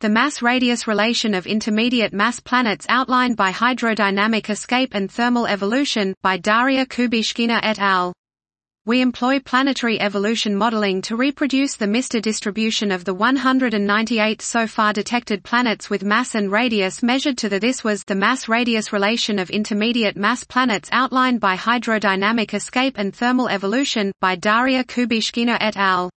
The mass-radius relation of intermediate mass planets outlined by hydrodynamic escape and thermal evolution, by Daria Kubyshkina et al. We employ planetary evolution modeling to reproduce the MR distribution of the 198 so far detected planets with mass and radius measured to the this was the mass-radius relation of intermediate mass planets outlined by hydrodynamic escape and thermal evolution, by Daria Kubyshkina et al.